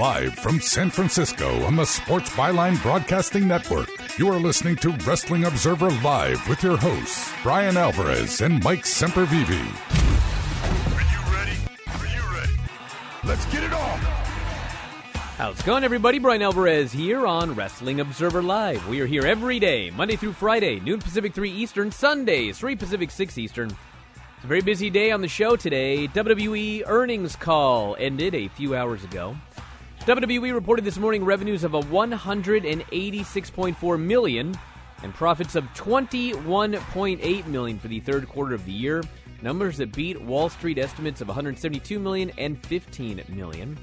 Live from San Francisco on the Sports Byline Broadcasting Network, you are listening to Wrestling Observer Live with your hosts, Brian Alvarez and Mike Sempervive. Are you ready? Are you ready? Let's get it on! How's it going, everybody? Brian Alvarez here on Wrestling Observer Live. We are here every day, Monday through Friday, noon Pacific, 3 Eastern, Sundays, 3 Pacific, 6 Eastern. It's a very busy day on the show today. WWE earnings call ended a few hours ago. WWE reported this morning revenues of a 186.4 million and profits of 21.8 million for the third quarter of the year. Numbers that beat Wall Street estimates of 172 million and 15 million.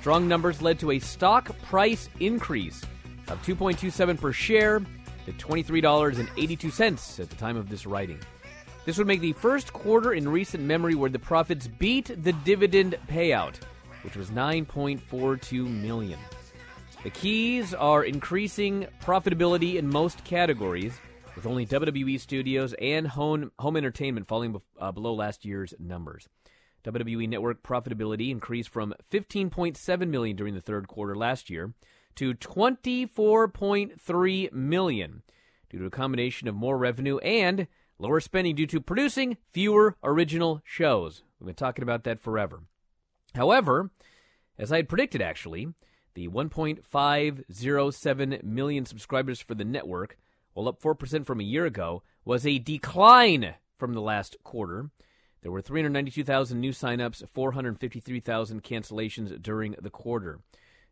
Strong numbers led to a stock price increase of 2.27 per share to $23.82 at the time of this writing. This would make the first quarter in recent memory where the profits beat the dividend payout, which was 9.42 million. The keys are increasing profitability in most categories, with only WWE Studios and home, home entertainment falling be- uh, below last year's numbers. WWE Network profitability increased from 15.7 million during the third quarter last year to 24.3 million due to a combination of more revenue and lower spending due to producing fewer original shows. We've been talking about that forever. However, as I had predicted actually, the 1.507 million subscribers for the network, while up 4% from a year ago, was a decline from the last quarter. There were 392,000 new signups, 453,000 cancellations during the quarter.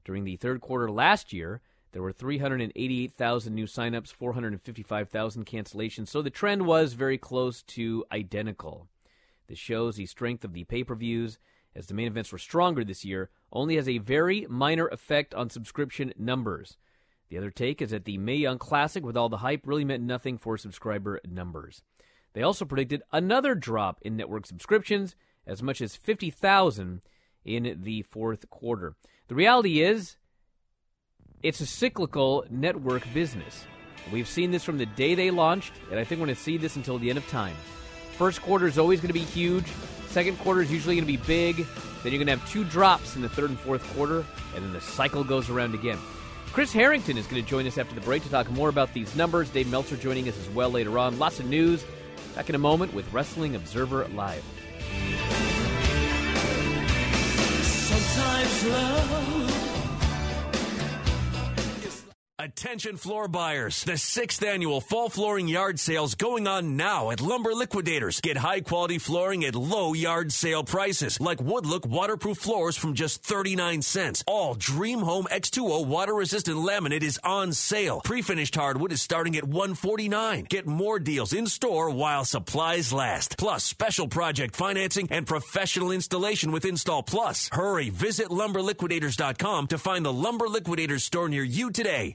During the third quarter last year, there were 388,000 new signups, 455,000 cancellations, so the trend was very close to identical. This shows the strength of the pay per views, as the main events were stronger this year, only has a very minor effect on subscription numbers. The other take is that the Mae Young Classic, with all the hype, really meant nothing for subscriber numbers. They also predicted another drop in network subscriptions, as much as 50,000 in the fourth quarter. The reality is, it's a cyclical network business. We've seen this from the day they launched, and I think we're going to see this until the end of time. First quarter is always going to be huge. Second quarter is usually going to be big. Then you're going to have two drops in the third and fourth quarter, and then the cycle goes around again. Chris Harrington is going to join us after the break to talk more about these numbers. Dave Meltzer joining us as well later on. Lots of news. Back in a moment with Wrestling Observer Live. Sometimes love Attention floor buyers. The sixth annual fall flooring yard sales going on now at Lumber Liquidators. Get high quality flooring at low yard sale prices like Woodlook waterproof floors from just 39 cents. All Dream Home X2O water resistant laminate is on sale. Pre-finished hardwood is starting at 149. Get more deals in store while supplies last. Plus special project financing and professional installation with Install Plus. Hurry, visit lumberliquidators.com to find the Lumber Liquidators store near you today.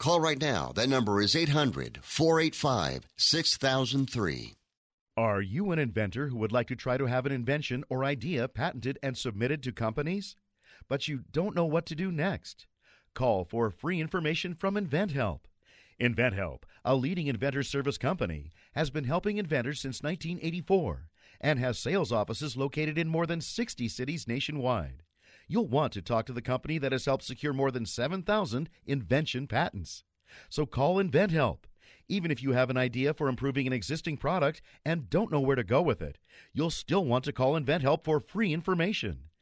Call right now. That number is 800 485 6003. Are you an inventor who would like to try to have an invention or idea patented and submitted to companies? But you don't know what to do next? Call for free information from InventHelp. InventHelp, a leading inventor service company, has been helping inventors since 1984 and has sales offices located in more than 60 cities nationwide. You'll want to talk to the company that has helped secure more than 7,000 invention patents. So call InventHelp. Even if you have an idea for improving an existing product and don't know where to go with it, you'll still want to call InventHelp for free information.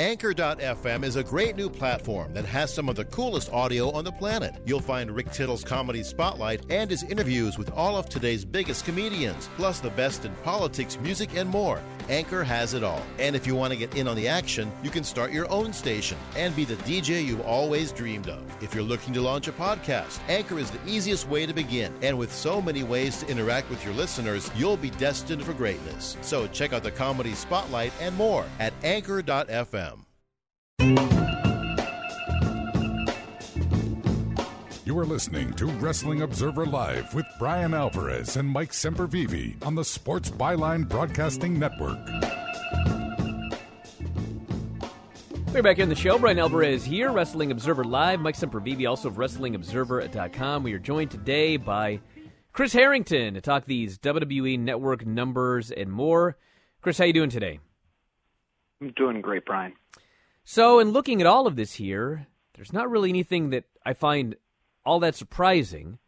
Anchor.fm is a great new platform that has some of the coolest audio on the planet. You'll find Rick Tittle's Comedy Spotlight and his interviews with all of today's biggest comedians, plus the best in politics, music, and more. Anchor has it all. And if you want to get in on the action, you can start your own station and be the DJ you've always dreamed of. If you're looking to launch a podcast, Anchor is the easiest way to begin. And with so many ways to interact with your listeners, you'll be destined for greatness. So check out the Comedy Spotlight and more at Anchor.fm. You are listening to Wrestling Observer Live with Brian Alvarez and Mike Sempervive on the Sports Byline Broadcasting Network. We're back in the show. Brian Alvarez here, Wrestling Observer Live. Mike Sempervive, also of WrestlingObserver.com. We are joined today by Chris Harrington to talk these WWE Network numbers and more. Chris, how you doing today? I'm doing great, Brian. So, in looking at all of this here, there's not really anything that I find all that surprising.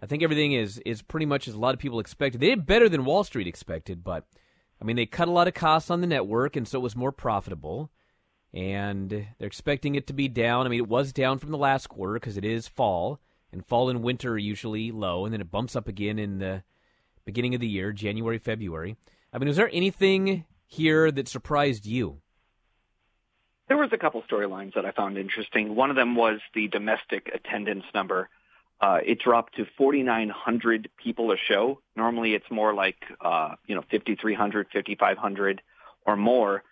I think everything is is pretty much as a lot of people expected. They did better than Wall Street expected, but I mean they cut a lot of costs on the network, and so it was more profitable. And they're expecting it to be down. I mean, it was down from the last quarter because it is fall, and fall and winter are usually low, and then it bumps up again in the beginning of the year, January, February. I mean, was there anything here that surprised you? There was a couple storylines that I found interesting. One of them was the domestic attendance number. Uh, it dropped to 4,900 people a show. Normally, it's more like uh, you know 5,300, 5,500 or more.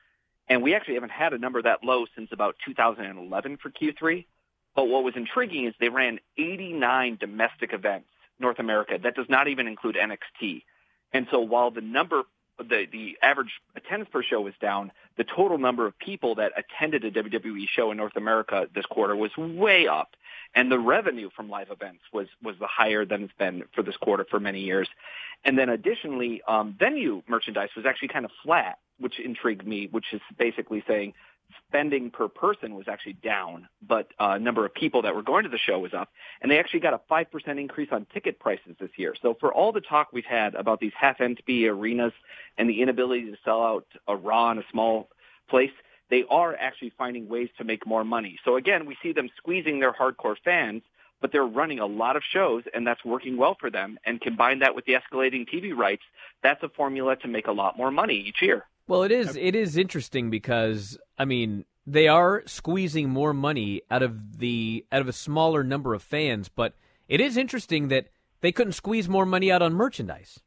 And we actually haven't had a number that low since about 2011 for Q3. But what was intriguing is they ran 89 domestic events, North America. That does not even include NXT. And so while the number the the average attendance per show was down, the total number of people that attended a WWE show in North America this quarter was way up, and the revenue from live events was was the higher than it's been for this quarter for many years. And then additionally, um, venue merchandise was actually kind of flat, which intrigued me, which is basically saying spending per person was actually down, but uh, number of people that were going to the show was up, and they actually got a five percent increase on ticket prices this year. So for all the talk we've had about these half-empty arenas and the inability to sell out a Raw in a small place, they are actually finding ways to make more money. So again, we see them squeezing their hardcore fans. But they're running a lot of shows, and that's working well for them. And combine that with the escalating TV rights, that's a formula to make a lot more money each year. Well, it is. It is interesting because I mean they are squeezing more money out of the out of a smaller number of fans, but it is interesting that they couldn't squeeze more money out on merchandise.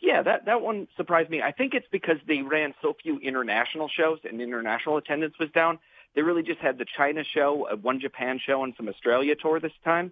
Yeah, that that one surprised me. I think it's because they ran so few international shows and international attendance was down. They really just had the China show, a one Japan show, and some Australia tour this time.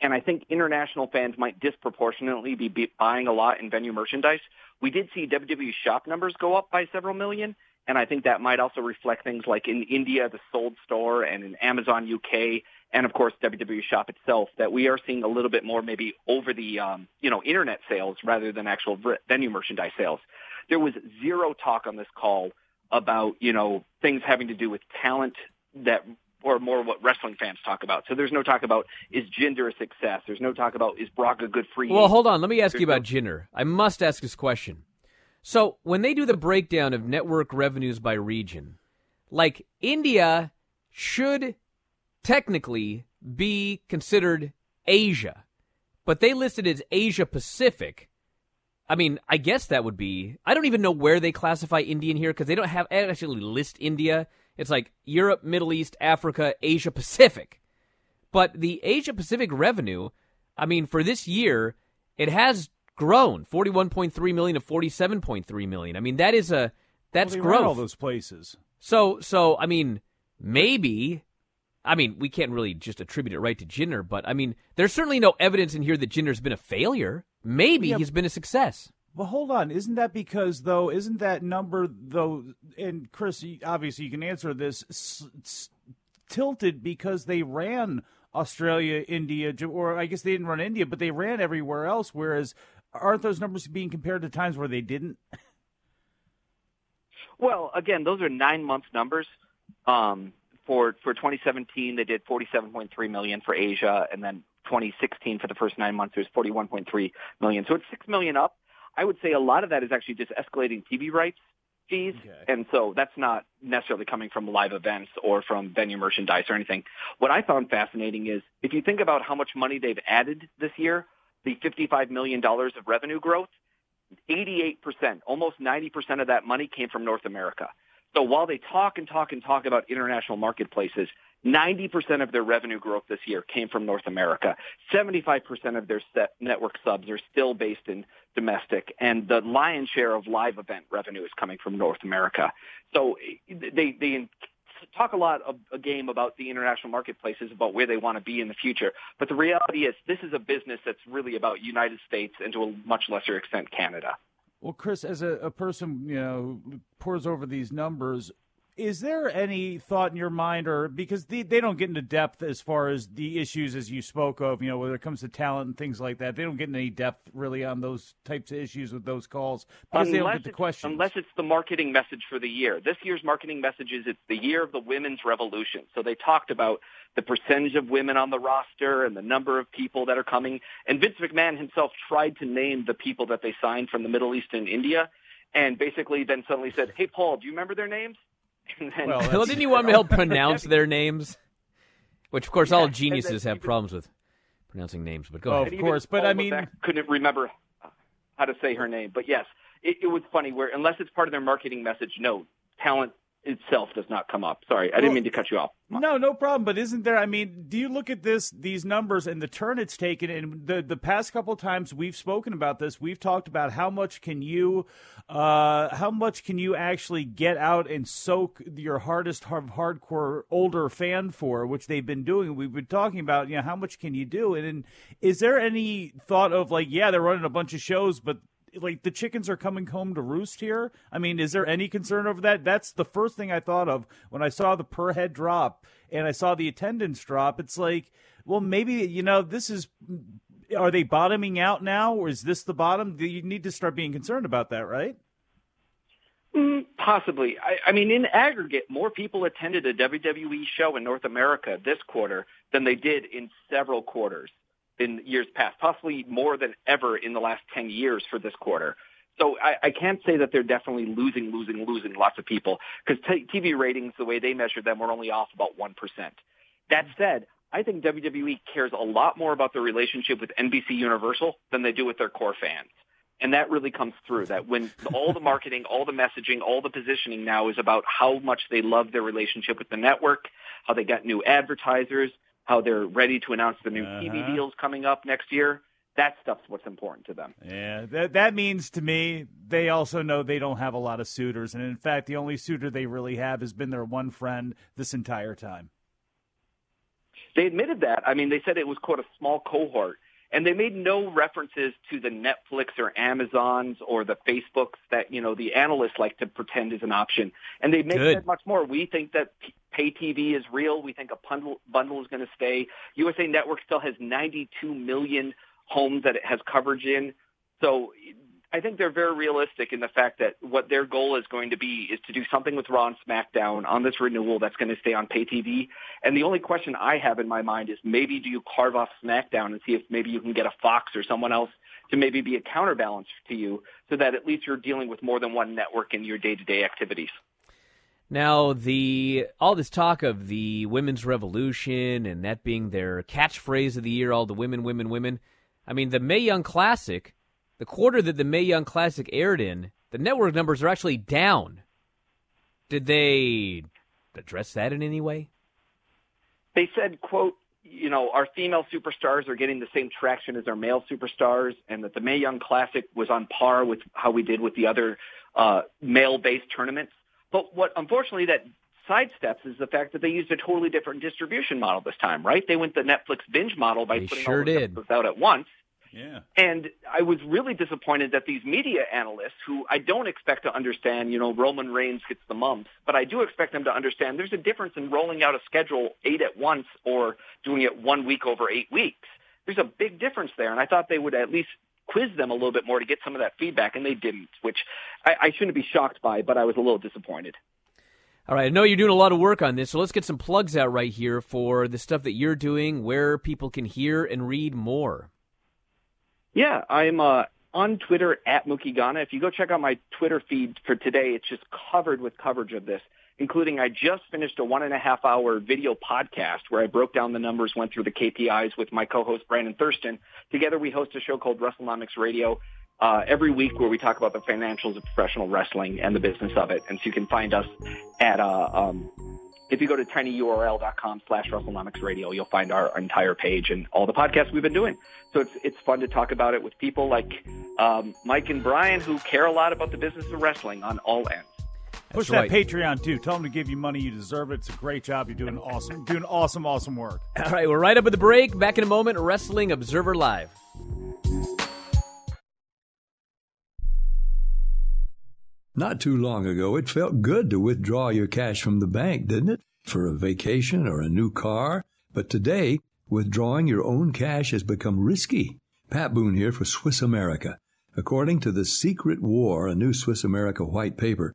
And I think international fans might disproportionately be buying a lot in venue merchandise. We did see WWE shop numbers go up by several million, and I think that might also reflect things like in India, the sold store, and in Amazon UK, and of course WWE Shop itself, that we are seeing a little bit more maybe over the um, you know internet sales rather than actual venue merchandise sales. There was zero talk on this call about you know things having to do with talent that or more what wrestling fans talk about. So there's no talk about is Jinder a success. There's no talk about is Brock a good free. Well, hold on. Let me ask there's you about no... Jinder. I must ask this question. So when they do the breakdown of network revenues by region, like India should technically be considered Asia, but they listed as Asia Pacific. I mean, I guess that would be. I don't even know where they classify India here because they don't have actually list India. It's like Europe, Middle East, Africa, Asia Pacific. But the Asia Pacific revenue, I mean, for this year, it has grown 41.3 million to 47.3 million. I mean, that is a that's well, growth. all those places. So, so I mean, maybe I mean, we can't really just attribute it right to Jinder, but I mean, there's certainly no evidence in here that Jinder's been a failure. Maybe yeah, he's been a success. Well, hold on. Isn't that because though? Isn't that number though? And Chris, obviously, you can answer this. S- s- tilted because they ran Australia, India, or I guess they didn't run India, but they ran everywhere else. Whereas, aren't those numbers being compared to times where they didn't? Well, again, those are nine month numbers. Um, for for 2017, they did 47.3 million for Asia, and then 2016 for the first nine months, it was 41.3 million. So it's six million up. I would say a lot of that is actually just escalating TV rights fees, okay. and so that's not necessarily coming from live events or from venue merchandise or anything. What I found fascinating is if you think about how much money they've added this year, the 55 million dollars of revenue growth 88%, almost 90% of that money came from North America. So while they talk and talk and talk about international marketplaces, 90% of their revenue growth this year came from North America. 75% of their network subs are still based in domestic, and the lion's share of live event revenue is coming from North America. So they, they talk a lot of a game about the international marketplaces, about where they want to be in the future. But the reality is, this is a business that's really about United States and to a much lesser extent Canada. Well, Chris, as a, a person you know pours over these numbers, is there any thought in your mind, or because they, they don't get into depth as far as the issues as you spoke of, you know, when it comes to talent and things like that, they don't get any depth really on those types of issues with those calls because unless they don't get the questions. Unless it's the marketing message for the year. This year's marketing message is it's the year of the women's revolution. So they talked about the percentage of women on the roster and the number of people that are coming. And Vince McMahon himself tried to name the people that they signed from the Middle East and India. And basically then suddenly said, Hey, Paul, do you remember their names? well, well, didn't you want me to help pronounce their names? Which, of course, yeah, all geniuses have problems with pronouncing names. But go oh, ahead. Of course, but I mean, couldn't remember how to say her name. But yes, it, it was funny. Where unless it's part of their marketing message, no talent itself does not come up. Sorry, I didn't mean to cut you off. No, no problem. But isn't there? I mean, do you look at this, these numbers, and the turn it's taken? And the the past couple times we've spoken about this, we've talked about how much can you, uh, how much can you actually get out and soak your hardest hard, hardcore older fan for, which they've been doing. We've been talking about, you know, how much can you do? And, and is there any thought of like, yeah, they're running a bunch of shows, but like the chickens are coming home to roost here? I mean, is there any concern over that? That's the first thing I thought of when I saw the per head drop and I saw the attendance drop. It's like, well, maybe you know, this is. Are they bottoming out now, or is this the bottom? You need to start being concerned about that, right? Mm, possibly. I, I mean, in aggregate, more people attended a WWE show in North America this quarter than they did in several quarters in years past, possibly more than ever in the last 10 years for this quarter. So I, I can't say that they're definitely losing, losing, losing lots of people because t- TV ratings, the way they measure them, were only off about 1%. That said, I think WWE cares a lot more about their relationship with NBC Universal than they do with their core fans. And that really comes through that when all the marketing, all the messaging, all the positioning now is about how much they love their relationship with the network, how they got new advertisers, how they're ready to announce the new uh-huh. TV deals coming up next year. That stuff's what's important to them. Yeah, that that means to me they also know they don't have a lot of suitors, and in fact, the only suitor they really have has been their one friend this entire time. They admitted that. I mean, they said it was quote a small cohort, and they made no references to the Netflix or Amazons or the Facebooks that you know the analysts like to pretend is an option. And they made much more. We think that pay TV is real. We think a bundle, bundle is going to stay. USA Network still has 92 million homes that it has coverage in. So I think they're very realistic in the fact that what their goal is going to be is to do something with Raw and SmackDown on this renewal that's going to stay on pay TV. And the only question I have in my mind is maybe do you carve off SmackDown and see if maybe you can get a Fox or someone else to maybe be a counterbalance to you so that at least you're dealing with more than one network in your day-to-day activities. Now, the all this talk of the women's revolution and that being their catchphrase of the year, all the women, women, women. I mean, the Mae Young Classic, the quarter that the Mae Young Classic aired in, the network numbers are actually down. Did they address that in any way? They said, quote, you know, our female superstars are getting the same traction as our male superstars, and that the Mae Young Classic was on par with how we did with the other uh, male-based tournaments. But what unfortunately that sidesteps is the fact that they used a totally different distribution model this time, right? They went the Netflix binge model by they putting sure all the did. episodes out at once. Yeah. And I was really disappointed that these media analysts, who I don't expect to understand, you know, Roman Reigns gets the mumps, but I do expect them to understand there's a difference in rolling out a schedule eight at once or doing it one week over eight weeks. There's a big difference there, and I thought they would at least quiz them a little bit more to get some of that feedback, and they didn't, which I, I shouldn't be shocked by, but I was a little disappointed. All right, I know you're doing a lot of work on this, so let's get some plugs out right here for the stuff that you're doing, where people can hear and read more. Yeah, I'm uh, on Twitter at Mookie Ghana. If you go check out my Twitter feed for today, it's just covered with coverage of this, including I just finished a one and a half hour video podcast where I broke down the numbers, went through the KPIs with my co-host Brandon Thurston. Together we host a show called WrestleNomics Radio uh, every week where we talk about the financials of professional wrestling and the business of it. And so you can find us at uh, um, if you go to tinyurl.com slash WrestleNomics Radio, you'll find our entire page and all the podcasts we've been doing. So it's it's fun to talk about it with people like um, Mike and Brian who care a lot about the business of wrestling on all ends. Push right. that Patreon too. Tell them to give you money. You deserve it. It's a great job. You're doing awesome, doing awesome, awesome work. All right, we're right up at the break. Back in a moment. Wrestling Observer Live. Not too long ago, it felt good to withdraw your cash from the bank, didn't it? For a vacation or a new car. But today, withdrawing your own cash has become risky. Pat Boone here for Swiss America. According to the Secret War, a new Swiss America white paper,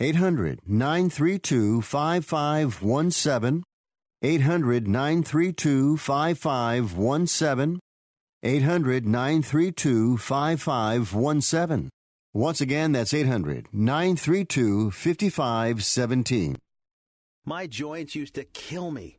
800 932 5517. 800 932 5517. 800 932 5517. Once again, that's 800 932 5517. My joints used to kill me.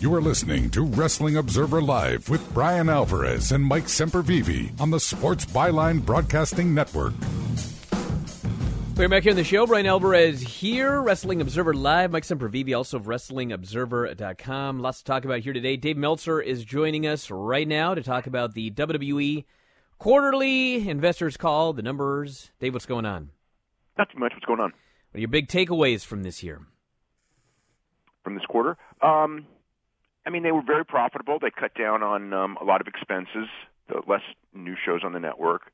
You are listening to Wrestling Observer Live with Brian Alvarez and Mike Sempervive on the Sports Byline Broadcasting Network. We're back here on the show. Brian Alvarez here, Wrestling Observer Live. Mike Sempervive, also of WrestlingObserver.com. Lots to talk about here today. Dave Meltzer is joining us right now to talk about the WWE quarterly investors call, the numbers. Dave, what's going on? Not too much. What's going on? What are your big takeaways from this year? From this quarter? Um, I mean, they were very profitable. They cut down on um, a lot of expenses, the less new shows on the network.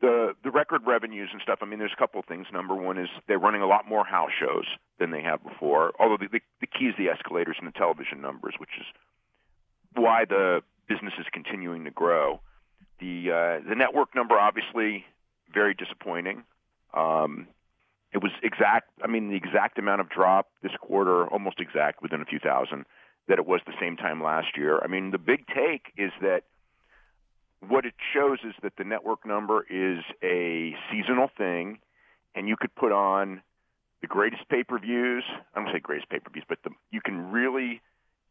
The the record revenues and stuff. I mean, there's a couple of things. Number one is they're running a lot more house shows than they have before. Although the, the, the key is the escalators and the television numbers, which is why the business is continuing to grow. The uh, the network number obviously very disappointing. Um, it was exact. I mean, the exact amount of drop this quarter, almost exact, within a few thousand, that it was the same time last year. I mean, the big take is that what it shows is that the network number is a seasonal thing, and you could put on the greatest pay-per-views. I don't say greatest pay-per-views, but the, you can really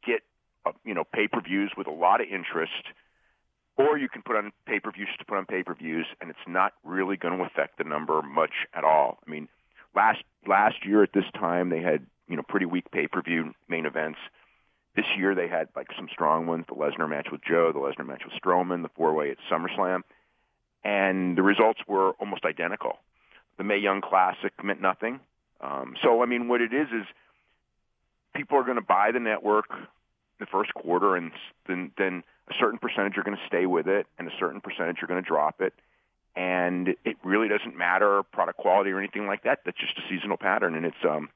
get uh, you know pay-per-views with a lot of interest, or you can put on pay-per-views to put on pay-per-views, and it's not really going to affect the number much at all. I mean, last last year at this time they had you know pretty weak pay-per-view main events. This year they had like some strong ones: the Lesnar match with Joe, the Lesnar match with Strowman, the four-way at SummerSlam, and the results were almost identical. The Mae Young Classic meant nothing. Um, so I mean, what it is is people are going to buy the network the first quarter, and then then a certain percentage are going to stay with it, and a certain percentage are going to drop it. And it really doesn't matter product quality or anything like that. That's just a seasonal pattern, and it's um,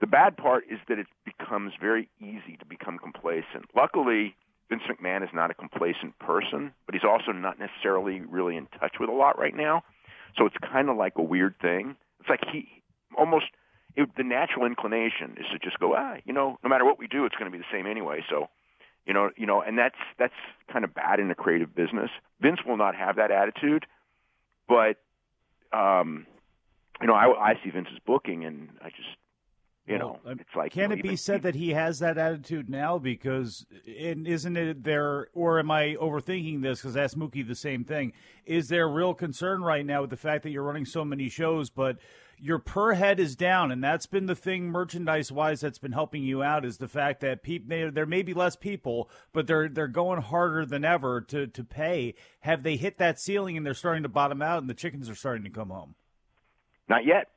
the bad part is that it becomes very easy to become complacent. Luckily, Vince McMahon is not a complacent person, but he's also not necessarily really in touch with a lot right now. So it's kind of like a weird thing. It's like he almost it, the natural inclination is to just go, ah, you know, no matter what we do, it's going to be the same anyway. So, you know, you know, and that's that's kind of bad in a creative business. Vince will not have that attitude, but um, you know, I, I see Vince's booking, and I just you know, Well, it's like Can you know, it be said that he has that attitude now? Because and isn't it there, or am I overthinking this? Because asked Mookie the same thing. Is there real concern right now with the fact that you're running so many shows, but your per head is down, and that's been the thing merchandise wise that's been helping you out is the fact that peop- there, there may be less people, but they're they're going harder than ever to to pay. Have they hit that ceiling and they're starting to bottom out, and the chickens are starting to come home? Not yet.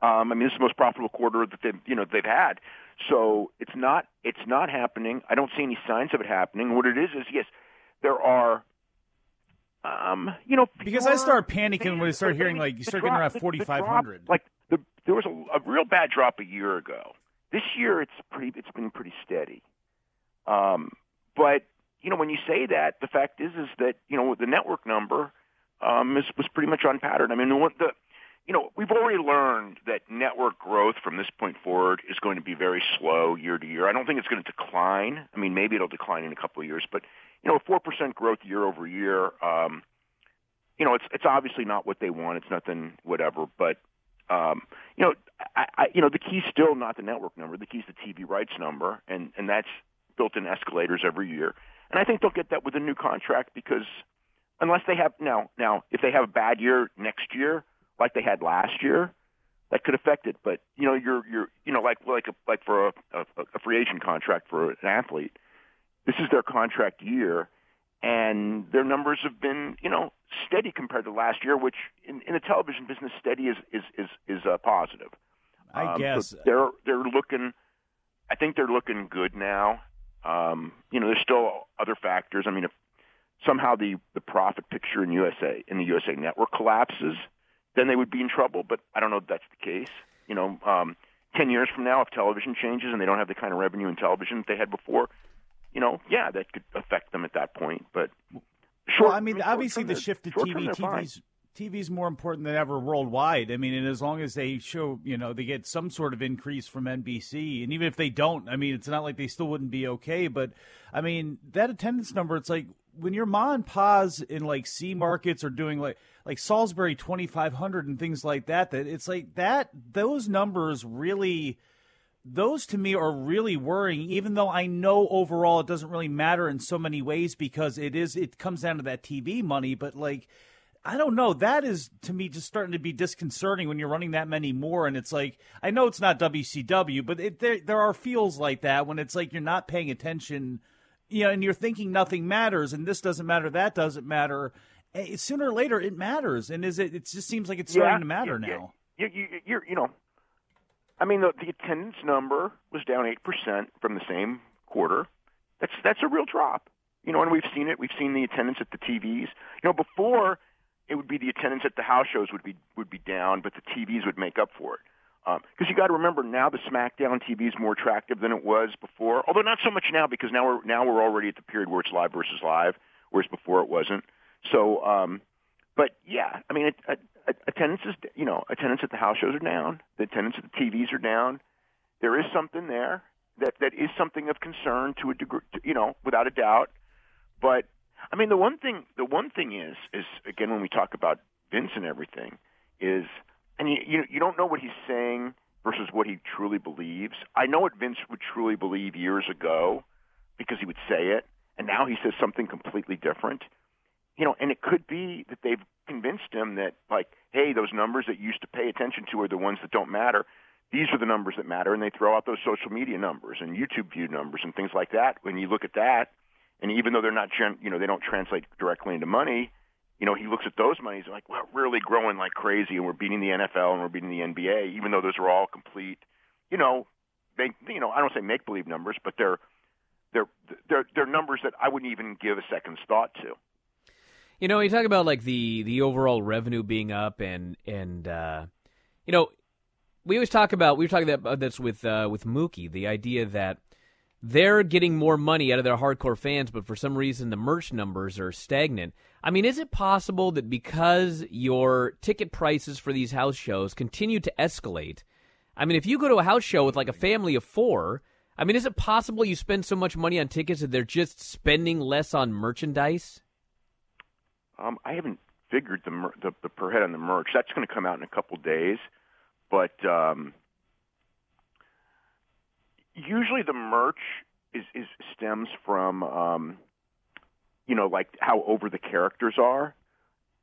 Um, I mean, this is the most profitable quarter that they've you know they've had. So it's not it's not happening. I don't see any signs of it happening. What it is is yes, there are. Um, you know, Because I start panicking when I start hearing like you start getting around forty five hundred. Like the there was a, a real bad drop a year ago. This year it's pretty it's been pretty steady. Um, but you know when you say that, the fact is is that you know the network number um, is was pretty much on pattern. I mean the you know we've already learned that network growth from this point forward is going to be very slow year to year. I don't think it's going to decline. I mean maybe it'll decline in a couple of years, but you know four percent growth year over year. Um, you know, it's it's obviously not what they want. It's nothing whatever, but um, you know, I, I, you know, the key's still not the network number. The key's the TV rights number, and and that's built in escalators every year. And I think they'll get that with a new contract because unless they have now now if they have a bad year next year like they had last year, that could affect it. But you know, you're you're you know like like a, like for a, a, a free agent contract for an athlete, this is their contract year and their numbers have been, you know, steady compared to last year, which in, in the television business, steady is is is, is uh, positive. I Um, so guess. they're they're looking. I think they're looking good now. Um, you know, there's still other factors. I mean, if somehow the the profit picture in USA in the USA Network collapses, then they would be in trouble. But I don't know if that's the case. You know, um, ten years from now, if television changes and they don't have the kind of revenue in television that they had before, you know, yeah, that could affect them at that point. But well, I mean, obviously the shift to TV. TV's TV's more important than ever worldwide. I mean, and as long as they show, you know, they get some sort of increase from NBC, and even if they don't, I mean, it's not like they still wouldn't be okay. But I mean, that attendance number, it's like when your ma and pa's in like C markets are doing like like Salisbury twenty five hundred and things like that. That it's like that. Those numbers really those to me are really worrying even though i know overall it doesn't really matter in so many ways because it is it comes down to that tv money but like i don't know that is to me just starting to be disconcerting when you're running that many more and it's like i know it's not wcw but it, there there are feels like that when it's like you're not paying attention you know and you're thinking nothing matters and this doesn't matter that doesn't matter Eh, sooner or later it matters and is it it just seems like it's starting Yeah, to matter yeah, now You, you, you're, you know, I mean, the, the attendance number was down eight percent from the same quarter. That's that's a real drop. You know, and we've seen it. We've seen the attendance at the TVs. You know, before it would be the attendance at the house shows would be would be down, but the TVs would make up for it. Because um, you got to remember now the SmackDown TV is more attractive than it was before. Although not so much now because now we're now we're already at the period where it's live versus live, whereas before it wasn't. So, um, but yeah, I mean, it, it, attendance is you know attendance at the house shows are down. The attendance at the TVs are down. There is something there that that is something of concern to a degree, you know, without a doubt. But I mean, the one thing the one thing is is again when we talk about Vince and everything is, and you you, you don't know what he's saying versus what he truly believes. I know what Vince would truly believe years ago because he would say it, and now he says something completely different. You know, and it could be that they've convinced him that like, hey, those numbers that you used to pay attention to are the ones that don't matter these are the numbers that matter, and they throw out those social media numbers and YouTube view numbers and things like that. When you look at that, and even though they're not, gen- you know, they don't translate directly into money, you know, he looks at those monies like, well, we're really growing like crazy, and we're beating the NFL and we're beating the NBA, even though those are all complete, you know, they, you know, I don't say make believe numbers, but they're they're they're they're numbers that I wouldn't even give a second's thought to. You know, you talk about like the the overall revenue being up, and and uh, you know, we always talk about we were talking about this with uh, with Mookie, the idea that they're getting more money out of their hardcore fans, but for some reason the merch numbers are stagnant. I mean, is it possible that because your ticket prices for these house shows continue to escalate? I mean, if you go to a house show with like a family of four, I mean, is it possible you spend so much money on tickets that they're just spending less on merchandise? Um, I haven't figured the, mer- the the per head on the merch. That's going to come out in a couple days but um, usually the merch is, is stems from um, you know like how over the characters are.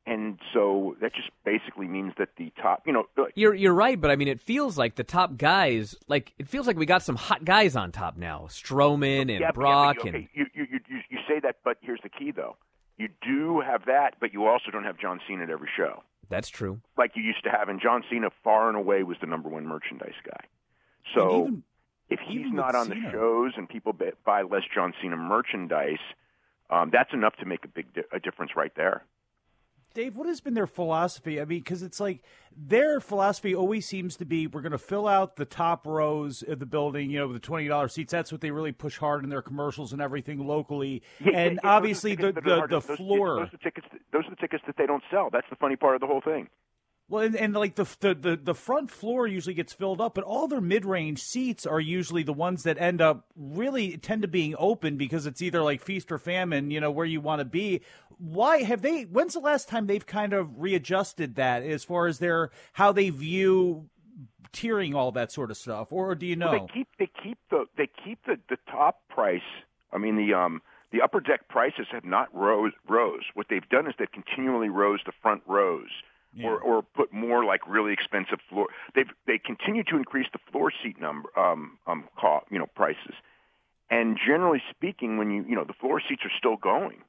And so that just basically means that the top, you know, like, you're you're right, but I mean, it feels like the top guys, like it feels like we got some hot guys on top now, Strowman and yeah, Brock, yeah, okay, and you, you you you say that, but here's the key though, you do have that, but you also don't have John Cena at every show. That's true. Like you used to have, and John Cena far and away was the number one merchandise guy. So even, if he's not on Cena. the shows and people buy less John Cena merchandise, um, that's enough to make a big di- a difference right there. Dave, what has been their philosophy? I mean, because it's like their philosophy always seems to be we're going to fill out the top rows of the building, you know, the twenty dollars seats. That's what they really push hard in their commercials and everything locally. Yeah, and yeah, obviously the the the, the those, floor. Those are the tickets. Those are the tickets that they don't sell. That's the funny part of the whole thing. Well, and, and like the, the, the the front floor usually gets filled up, but all their mid range seats are usually the ones that end up really tend to being open because it's either like feast or famine, you know, where you want to be. Why have they? When's the last time they've kind of readjusted that as far as their how they view tiering all that sort of stuff, or do you know? Well, they keep they keep the they keep the the top price. I mean the um the upper deck prices have not rose rose. What they've done is they've continually rose the front rows yeah. or or put more like really expensive floor. They've they continue to increase the floor seat number um um cost, you know prices, and generally speaking, when you you know the floor seats are still going.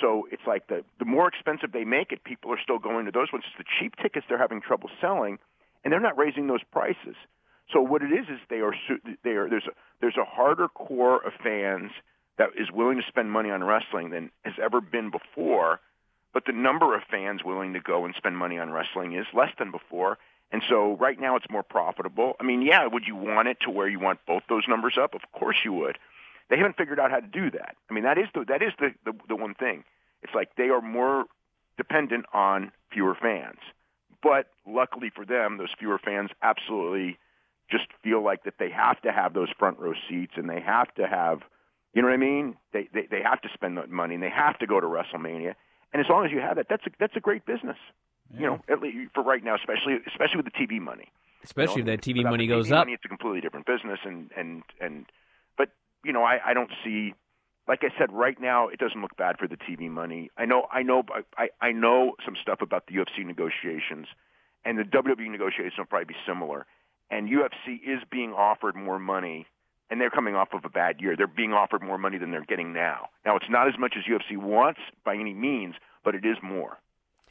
So it's like the the more expensive they make it, people are still going to those ones. It's the cheap tickets they're having trouble selling, and they're not raising those prices. So what it is is they are they are there's a there's a harder core of fans that is willing to spend money on wrestling than has ever been before but the number of fans willing to go and spend money on wrestling is less than before. And so right now it's more profitable. I mean, yeah, would you want it to where you want both those numbers up? Of course you would. They haven't figured out how to do that. I mean, that is the that is the the, the one thing. It's like they are more dependent on fewer fans. But luckily for them, those fewer fans absolutely just feel like that they have to have those front row seats and they have to have, you know what I mean? They they, they have to spend the money and they have to go to WrestleMania. And as long as you have that, that's a, that's a great business. Yeah. You know, at least for right now, especially especially with the TV money. Especially you know, if that TV money TV goes money, up. It's a completely different business, and and and. But you know, I I don't see. Like I said, right now it doesn't look bad for the TV money. I know, I know, I I know some stuff about the UFC negotiations, and the WWE negotiations will probably be similar. And UFC is being offered more money and they're coming off of a bad year. They're being offered more money than they're getting now. Now, it's not as much as UFC wants by any means, but it is more.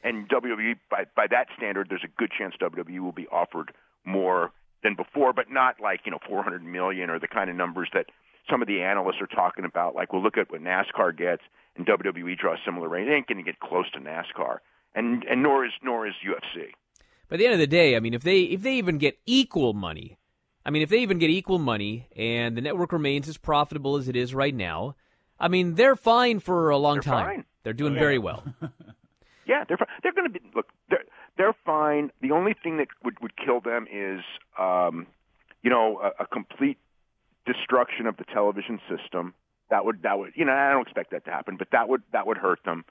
And WWE, by, by that standard, there's a good chance WWE will be offered more than before, but not like you know 400 million or the kind of numbers that some of the analysts are talking about, like, well, look at what NASCAR gets, and WWE draws similar ratings. They ain't going to get close to NASCAR, and and nor is nor is UFC. By the end of the day, I mean, if they if they even get equal money, I mean, if they even get equal money, and the network remains as profitable as it is right now, I mean, they're fine for a long They're time. fine. They're doing Oh, yeah. very well. Yeah, they're fine. they're going to be look. They're they're fine. The only thing that would would kill them is, um, you know, a, a complete destruction of the television system. That would that would you know I don't expect that to happen, but that would that would hurt them,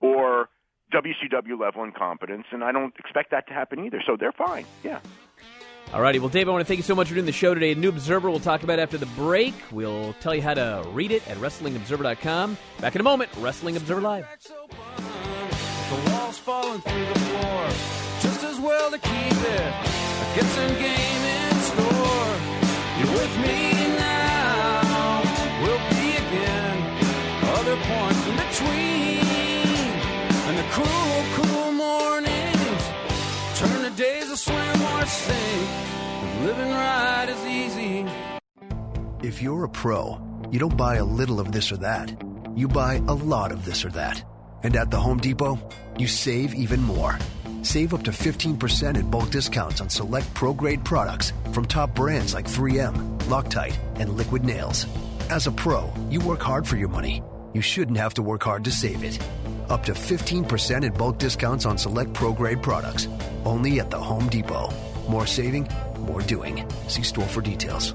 or WCW level incompetence, and I don't expect that to happen either. So they're fine. Yeah. Alrighty, well, Dave, I want to thank you so much for doing the show today. New Observer, we'll talk about after the break. We'll tell you how to read it at WrestlingObserver.com. Back in a moment, Wrestling Observer Live. The walls falling through the floor. Just as well to keep it. Get some game in store. You're with me now. We'll be again. Other points in between. And the days swim or sink. Living right is easy. If you're a pro, you don't buy a little of this or that. You buy a lot of this or that. And at the Home Depot, you save even more. Save up to 15% in bulk discounts on select pro grade products from top brands like 3M, Loctite, and Liquid Nails. As a pro, you work hard for your money. You shouldn't have to work hard to save it. Up to 15% in bulk discounts on select pro grade products. Only at the Home Depot. More saving, more doing. See store for details.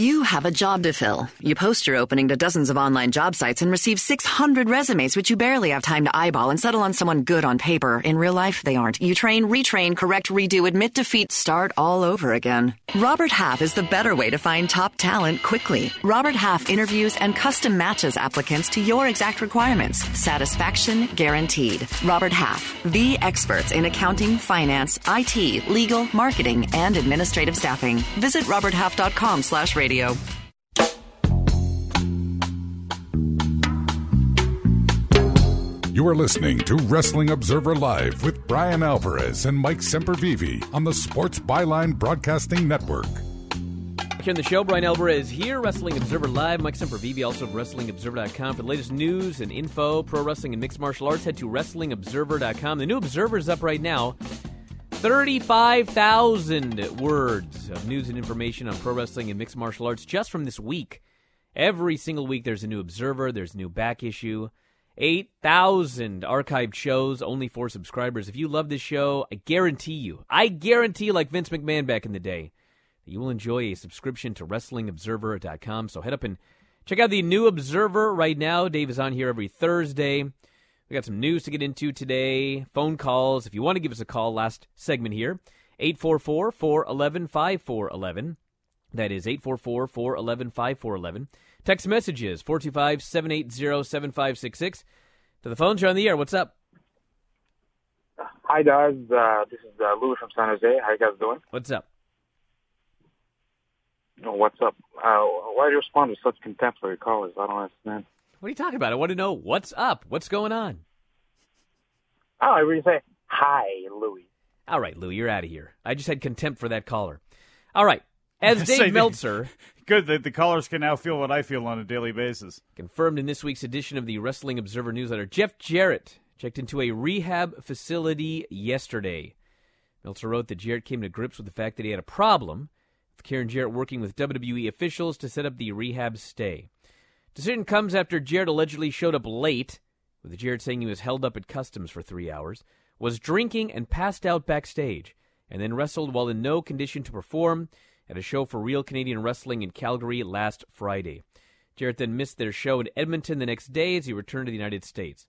You have a job to fill. You post your opening to dozens of online job sites and receive 600 resumes, which you barely have time to eyeball and settle on someone good on paper. In real life, they aren't. You train, retrain, correct, redo, admit defeat, start all over again. Robert Half is the better way to find top talent quickly. Robert Half interviews and custom matches applicants to your exact requirements. Satisfaction guaranteed. Robert Half, the experts in accounting, finance, IT, legal, marketing, and administrative staffing. Visit roberthalf.com slash radio. You are listening to Wrestling Observer Live with Brian Alvarez and Mike Sempervive on the Sports Byline Broadcasting Network. Here on the show, Brian Alvarez here, Wrestling Observer Live. Mike Sempervive, also of WrestlingObserver.com. For the latest news and info, pro wrestling and mixed martial arts, head to WrestlingObserver.com. The new Observer is up right now. 35,000 words of news and information on pro wrestling and mixed martial arts just from this week. Every single week there's a new Observer, there's a new back issue. 8,000 archived shows, only for subscribers. If you love this show, I guarantee you, I guarantee, like Vince McMahon back in the day, that you will enjoy a subscription to WrestlingObserver.com. So head up and Check out the New Observer right now. Dave is on here every Thursday. We got some news to get into today, phone calls. If you want to give us a call, last segment here, 844 411 5411. That is 844 411 5411. Text messages 425 780 7566. To the phones, you're on the air. What's up? Hi guys, uh, this is uh, Louis from San Jose. How you guys doing? What's up? Oh, what's up? Uh, why do you respond with such contempt for your callers? I don't understand. What are you talking about? I want to know what's up. What's going on? Oh, I really say hi, Louis. All right, Lou, you're out of here. I just had contempt for that caller. All right. As Dave the- Meltzer Good that the callers can now feel what I feel on a daily basis. confirmed in this week's edition of the Wrestling Observer newsletter, Jeff Jarrett checked into a rehab facility yesterday. Meltzer wrote that Jarrett came to grips with the fact that he had a problem with Karen Jarrett working with WWE officials to set up the rehab stay. Decision comes after Jarrett allegedly showed up late, with Jarrett saying he was held up at customs for three hours, was drinking and passed out backstage, and then wrestled while in no condition to perform at a show for Real Canadian Wrestling in Calgary last Friday. Jarrett then missed their show in Edmonton the next day as he returned to the United States.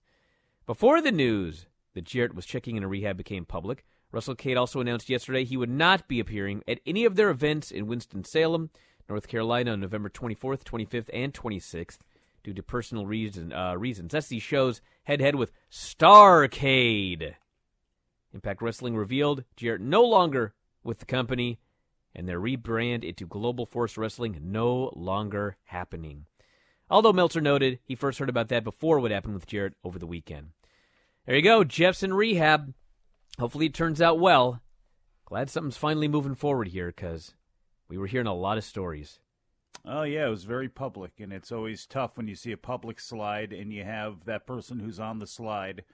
Before the news that Jarrett was checking into rehab became public, WrestleCade also announced yesterday he would not be appearing at any of their events in Winston-Salem, North Carolina on November 24th, 25th, and 26th due to personal reason, uh, reasons. That's these shows head-to-head with Starcade. Impact Wrestling revealed Jarrett no longer with the company, and their rebrand into Global Force Wrestling no longer happening. Although Meltzer noted he first heard about that before what happened with Jarrett over the weekend. There you go, Jeff's in rehab. Hopefully it turns out well. Glad something's finally moving forward here because we were hearing a lot of stories. Oh yeah, it was very public, and it's always tough when you see a public slide and you have that person who's on the slide,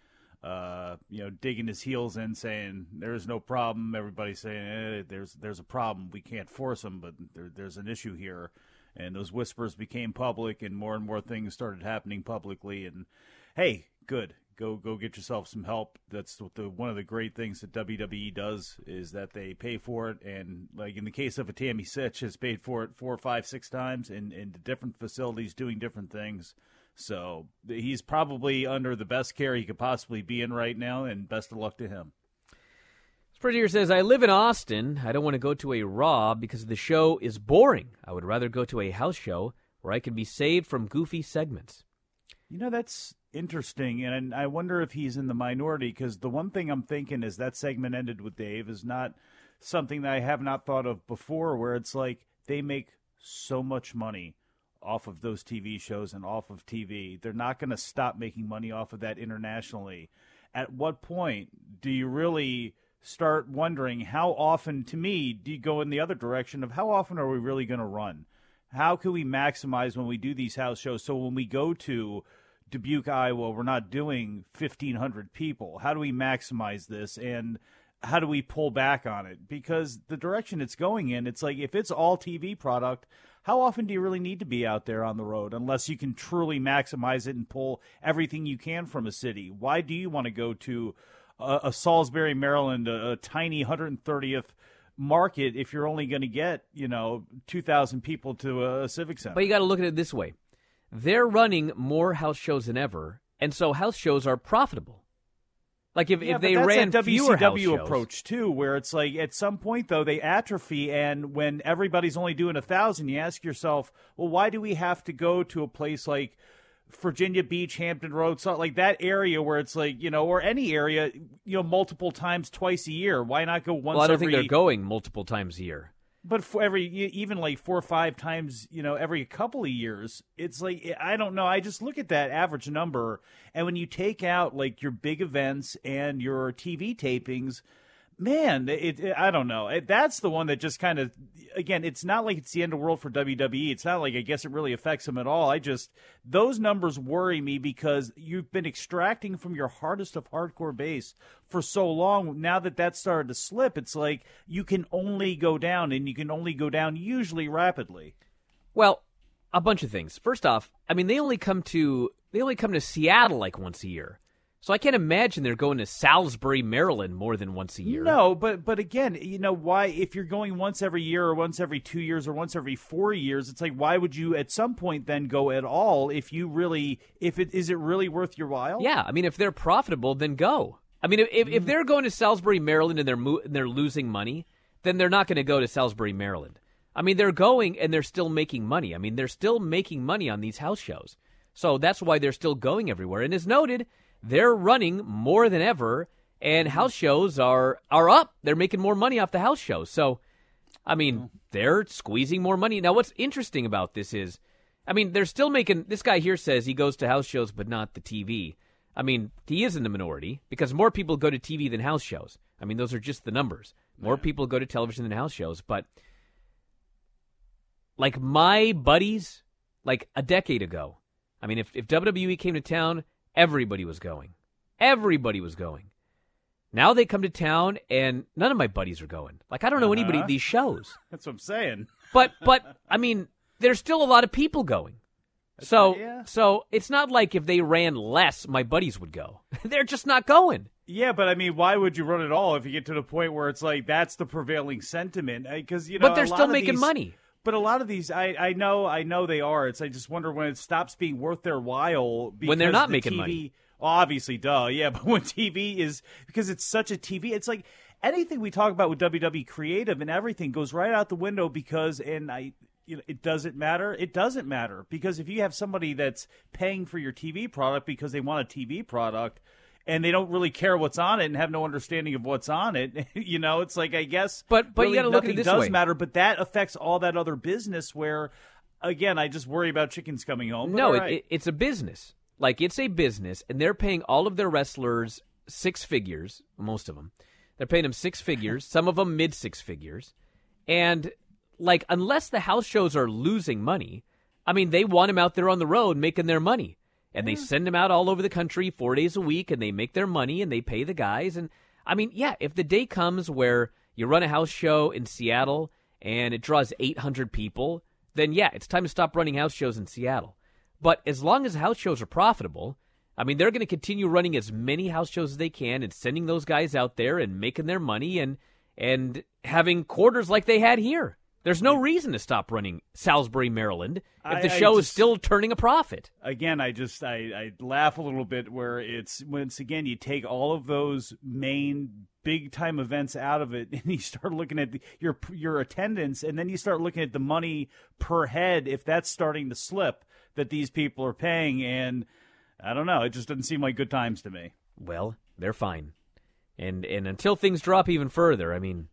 uh, you know, digging his heels in, saying there's no problem. Everybody's saying eh, there's there's a problem. We can't force them, but there, there's an issue here. And those whispers became public, and more and more things started happening publicly. And hey, good, go go get yourself some help. That's what the one of the great things that WWE does is that they pay for it, and like in the case of a Tammy Sytch, has paid for it four, five, six times in in different facilities doing different things. So he's probably under the best care he could possibly be in right now, and best of luck to him. Spreader says, I live in Austin. I don't want to go to a Raw because the show is boring. I would rather go to a house show where I can be saved from goofy segments. You know, that's interesting, and I wonder if he's in the minority because the one thing I'm thinking is that segment ended with Dave is not something that I have not thought of before, where it's like they make so much money off of those TV shows and off of TV. They're not going to stop making money off of that internationally. At what point do you really start wondering how often, to me, do you go in the other direction of how often are we really going to run? How can we maximize when we do these house shows? So when we go to Dubuque, Iowa, we're not doing 1,500 people. How do we maximize this? And how do we pull back on it? Because the direction it's going in, it's like if it's all TV product, how often do you really need to be out there on the road unless you can truly maximize it and pull everything you can from a city? Why do you want to go to a, a Salisbury, Maryland, a, a tiny 130th market if you're only going to get, you know, 2,000 people to a, a civic center? But you got to look at it this way they're running more house shows than ever, and so house shows are profitable. Like if, Yeah, if they that's ran house WCW shows, approach too, where it's like at some point though they atrophy, and when everybody's only doing a thousand, you ask yourself, well, why do we have to go to a place like Virginia Beach, Hampton Road, so like that area where it's like you know, or any area, you know, multiple times twice a year? Why not go once? well, I don't every, think they're going multiple times a year. But for every even like four or five times, you know, every couple of years, it's like eh, I don't know. I just look at that average number, and when you take out like your big events and your TV tapings, man, it, it I don't know. It, that's the one that just kind of again, it's not like it's the end of the world for WWE. It's not like I guess it really affects them at all. I just those numbers worry me because you've been extracting from your hardest of hardcore base for so long. Now that that started to slip, it's like you can only go down, and you can only go down usually rapidly. Well, a bunch of things. First off, I mean they only come to they only come to Seattle like once a year. So I can't imagine they're going to Salisbury, Maryland more than once a year. No, but but again, you know why? If you're going once every year, or once every two years, or once every four years, it's like why would you at some point then go at all? If you really, if it is it really worth your while? Yeah, I mean, if they're profitable, then go. I mean, if if, if mm. they're going to Salisbury, Maryland, and they're mo- and they're losing money, then they're not going to go to Salisbury, Maryland. I mean, they're going and they're still making money. I mean, they're still making money on these house shows. So that's why they're still going everywhere. And as noted, they're running more than ever, and house shows are are up. They're making more money off the house shows. So, I mean, hmm. they're squeezing more money. Now, what's interesting about this is, I mean, they're still making. This guy here says he goes to house shows, but not the TV. I mean, he is in the minority because more people go to TV than house shows. I mean, those are just the numbers. More people go to television than house shows, but like my buddies, like a decade ago, I mean, if, if WWE came to town, everybody was going. Everybody was going. Now they come to town, and none of my buddies are going. Like I don't know anybody Uh-huh. at these shows. That's what I'm saying. But but I mean, there's still a lot of people going. So yeah. so it's not like if they ran less, my buddies would go. They're just not going. Yeah, but I mean, why would you run at all if you get to the point where it's like that's the prevailing sentiment? Because you know, But they're still making these- money. But a lot of these, I, I know, I know they are. It's I just wonder when it stops being worth their while When they're not the making TV money. Obviously, duh, yeah. But when TV is because it's such a TV, it's like anything we talk about with WWE creative and everything goes right out the window because and I. You know, it doesn't matter. It doesn't matter because if you have somebody that's paying for your TV product because they want a TV product, and they don't really care what's on it and have no understanding of what's on it. you know, it's like I guess, But- but you really gotta look at it this does way. matter. But that affects all that other business. Where, again, I just worry about chickens coming home. No, all it, it, it's a business. Like it's a business, and they're paying all of their wrestlers six figures. Most of them, they're paying them six figures. Some of them mid six figures, and like unless the house shows are losing money, I mean they want them out there on the road making their money, and they hmm. send them out all over the country four days a week, and they make their money and they pay the guys. And I mean, yeah, if the day comes where you run a house show in Seattle and it draws eight hundred people, then yeah, it's time to stop running house shows in Seattle. But as long as house shows are profitable, I mean, they're going to continue running as many house shows as they can and sending those guys out there and making their money and and having quarters like they had here. There's no reason to stop running Salisbury, Maryland, if the I- I show is still turning a profit. again, I just I, I laugh a little bit where it's once again you take all of those main big time events out of it and you start looking at the, your your attendance and then you start looking at the money per head if that's starting to slip that these people are paying and I don't know it just doesn't seem like good times to me. Well, they're fine. And and until things drop even further, I mean,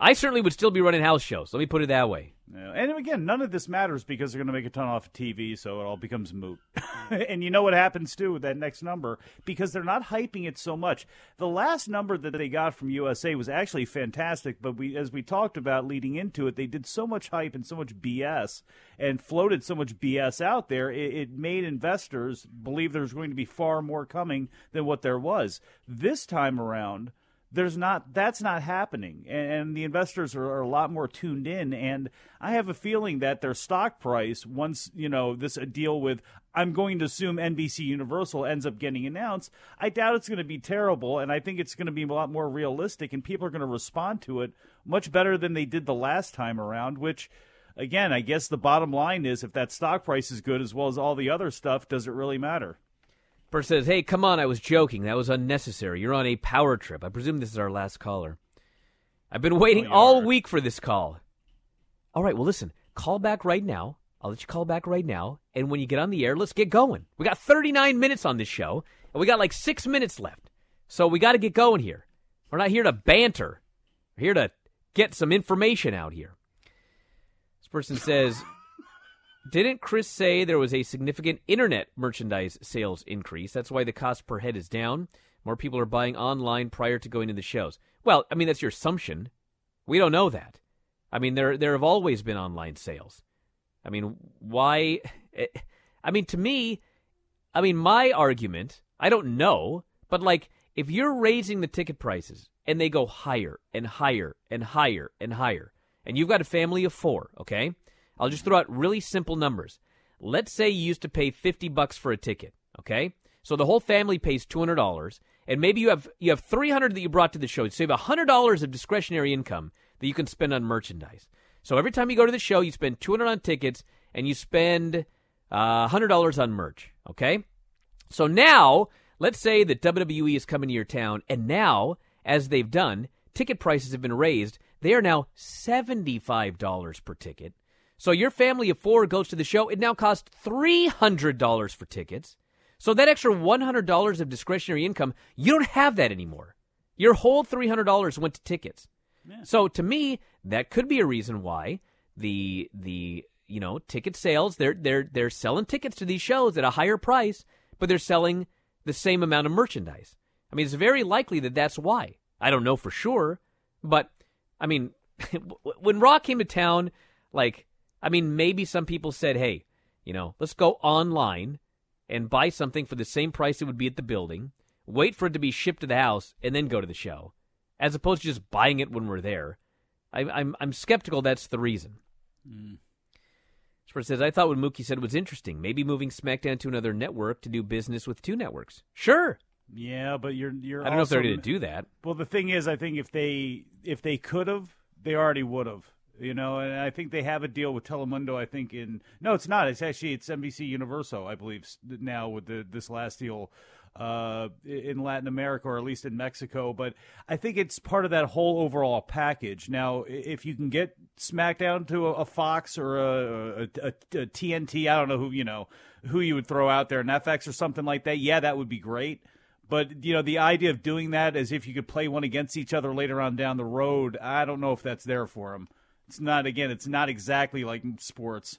I certainly would still be running house shows. Let me put it that way. Yeah, And again, none of this matters because they're going to make a ton off of TV, so it all becomes moot. and you know what happens too with that next number because they're not hyping it so much. The last number that they got from USA was actually fantastic, but we, as we talked about leading into it, they did so much hype and so much BS and floated so much BS out there. It, it made investors believe there's going to be far more coming than what there was. This time around there's not that's not happening. And, the investors are, are a lot more tuned in. And i have a feeling that their stock price once you know this deal with i'm going to assume nbc universal ends up getting announced i doubt it's going to be terrible. And i think it's going to be a lot more realistic and people are going to respond to it much better than they did the last time around which again i guess the bottom line is if that stock price is good as well as all the other stuff does it really matter Bert says, "Hey, come on! I was joking. That was unnecessary. You're on a power trip. I presume this is our last caller. I've been waiting oh, all week for this call. All right. Well, listen. Call back right now. I'll let you call back right now. And when you get on the air, let's get going. We got 39 minutes on this show, and we got like six minutes left. So we got to get going here. We're not here to banter. We're here to get some information out here." This person says. Didn't Chris say there was a significant internet merchandise sales increase? That's why the cost per head is down. More people are buying online prior to going to the shows. Well, I mean that's your assumption. We don't know that. I mean there there have always been online sales. I mean why eh, I mean to me I mean my argument, I don't know, but like if you're raising the ticket prices and they go higher and higher and higher and higher and you've got a family of 4, okay? I'll just throw out really simple numbers. Let's say you used to pay 50 bucks for a ticket, okay? So the whole family pays two hundred dollars, and maybe you have you have three hundred that you brought to the show. You hundred dollars of discretionary income that you can spend on merchandise. So every time you go to the show, you spend two hundred on tickets, and you spend uh, hundred dollars on merch. Okay. So now, let's say that WWE is coming to your town, and now, as they've done, ticket prices have been raised. They are now $75 per ticket. So your family of four goes to the show. It now costs $300 for tickets. So that extra $100 of discretionary income, you don't have that anymore. Your whole $300 went to tickets. So to me, that could be a reason why the the you know ticket sales they're they're they're selling tickets to these shows at a higher price, but they're selling the same amount of merchandise. I mean, it's very likely that that's why. I don't know for sure, but I mean, when Raw came to town, like I mean, maybe some people said, "Hey, you know, let's go online and buy something for the same price it would be at the building, wait for it to be shipped to the house, and then go to the show." as opposed to just buying it when we're there. I, am I'm, I'm skeptical that's the reason. Mm. Spurs says I thought what Mookie said was interesting. Maybe moving SmackDown to another network to do business with two networks. Sure. Yeah, but you're you're. I don't know if they're also- going to do that. Well, the thing is, I think if they if they could have, they already would have. You know, and I think they have a deal with Telemundo. I think in no, it's not. It's actually it's NBC Universal, I believe, now with the this last deal uh, in Latin America or at least in Mexico. But I think it's part of that whole overall package. Now, if you can get SmackDown to a, a Fox or a, a, a, TNT, I don't know who you know who you would throw out there, an FX or something like that. Yeah, that would be great. But you know, the idea of doing that as if you could play one against each other later on down the road, I don't know if that's there for them. It's not. Again, it's not exactly like sports.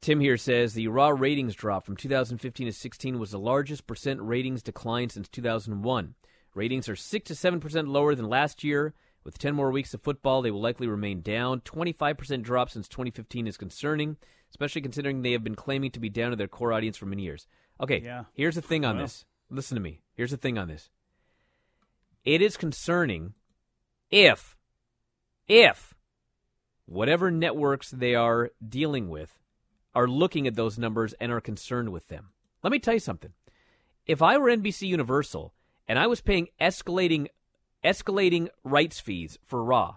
Tim here says the Raw ratings drop from 2015 to 16 was the largest percent ratings decline since 2001. Ratings are 6 to 7% lower than last year. With 10 more weeks of football, they will likely remain down. 25% drop since 2015 is concerning, especially considering they have been claiming to be down to their core audience for many years. Okay, Yeah. here's the thing on Well. this. Listen to me. Here's the thing on this. It is concerning if, if whatever networks they are dealing with are looking at those numbers and are concerned with them. Let me tell you something. If I were NBC Universal and I was paying escalating escalating rights fees for Raw,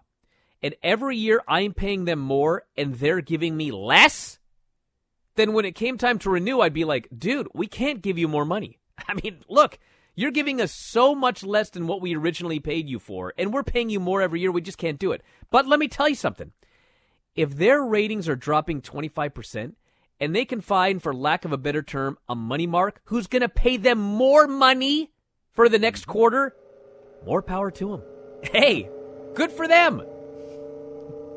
and every year I'm paying them more and they're giving me less, then when it came time to renew, I'd be like, dude, we can't give you more money. I mean, look, you're giving us so much less than what we originally paid you for, and we're paying you more every year. We just can't do it. But let me tell you something. If their ratings are dropping 25%, and they can find, for lack of a better term, a money mark who's going to pay them more money for the next mm-hmm. quarter, more power to them. Hey, good for them.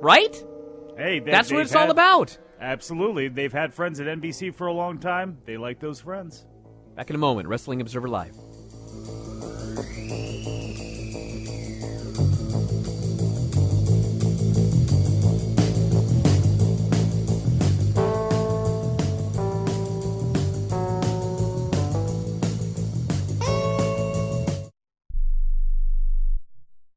Right? Hey, they- That's what it's all about. Absolutely, they've had friends at NBC for a long time. They like those friends. Back in a moment, Wrestling Observer Live.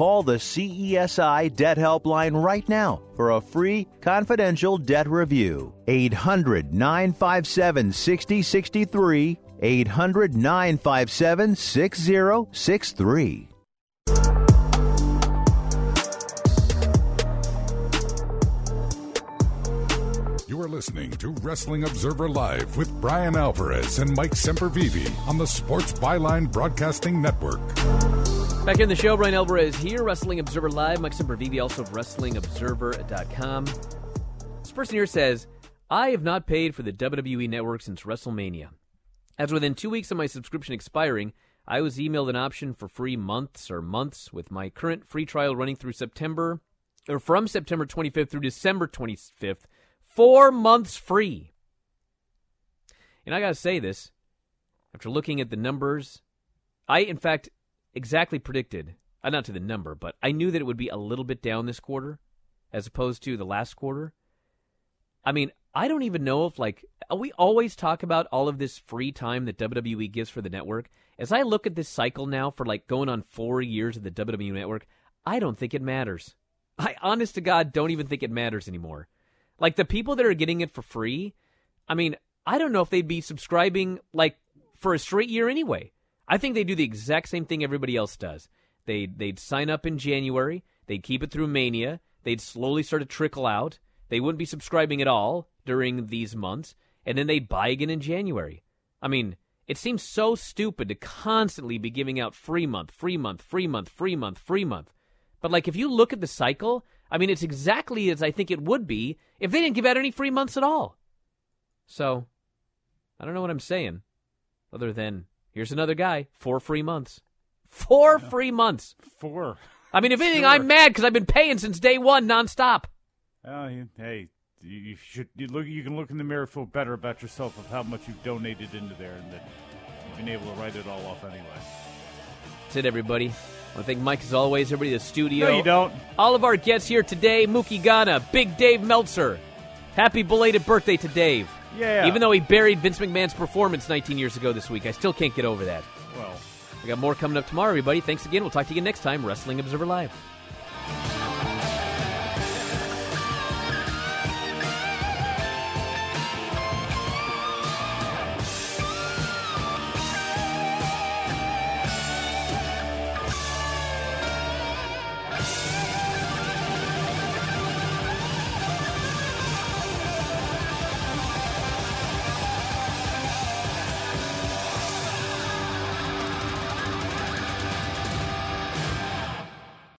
Call the CESI Debt Helpline right now for a free confidential debt review. 800 957 6063. 800 957 6063. You are listening to Wrestling Observer Live with Brian Alvarez and Mike Sempervive on the Sports Byline Broadcasting Network. Back in the show, Brian Alvarez here, Wrestling Observer Live. Mike Sempervive, also of WrestlingObserver.com. This person here says, I have not paid for the WWE Network since WrestleMania. As within two weeks of my subscription expiring, I was emailed an option for free months or months with my current free trial running through September, or from September 25th through December 25th. Four months free. And I got to say this after looking at the numbers, I, in fact, exactly predicted, uh, not to the number, but I knew that it would be a little bit down this quarter as opposed to the last quarter. I mean, I don't even know if, like, we always talk about all of this free time that WWE gives for the network. As I look at this cycle now for, like, going on four years of the WWE network, I don't think it matters. I, honest to God, don't even think it matters anymore. Like, the people that are getting it for free, I mean, I don't know if they'd be subscribing, like, for a straight year anyway. I think they do the exact same thing everybody else does. They they'd sign up in January, they'd keep it through Mania, they'd slowly start to trickle out. They wouldn't be subscribing at all during these months, and then they'd buy again in January. I mean, it seems so stupid to constantly be giving out free month, free month, free month, free month, free month. But like if you look at the cycle, I mean it's exactly as I think it would be if they didn't give out any free months at all. So, I don't know what I'm saying other than Here's another guy. Four free months. Four yeah. free months. Four. I mean, if anything, sure. I'm mad because I've been paying since day one, nonstop. Uh, hey, you should you look. You can look in the mirror, feel better about yourself of how much you've donated into there, and that you've been able to write it all off anyway. That's it, everybody. I want to thank Mike as always. Everybody in the studio. No, you don't. All of our guests here today: Mookie Ghana, Big Dave Meltzer. Happy belated birthday to Dave. Yeah. Even though he buried Vince McMahon's performance 19 years ago this week, I still can't get over that. Well, we got more coming up tomorrow, everybody. Thanks again. We'll talk to you again next time. Wrestling Observer Live.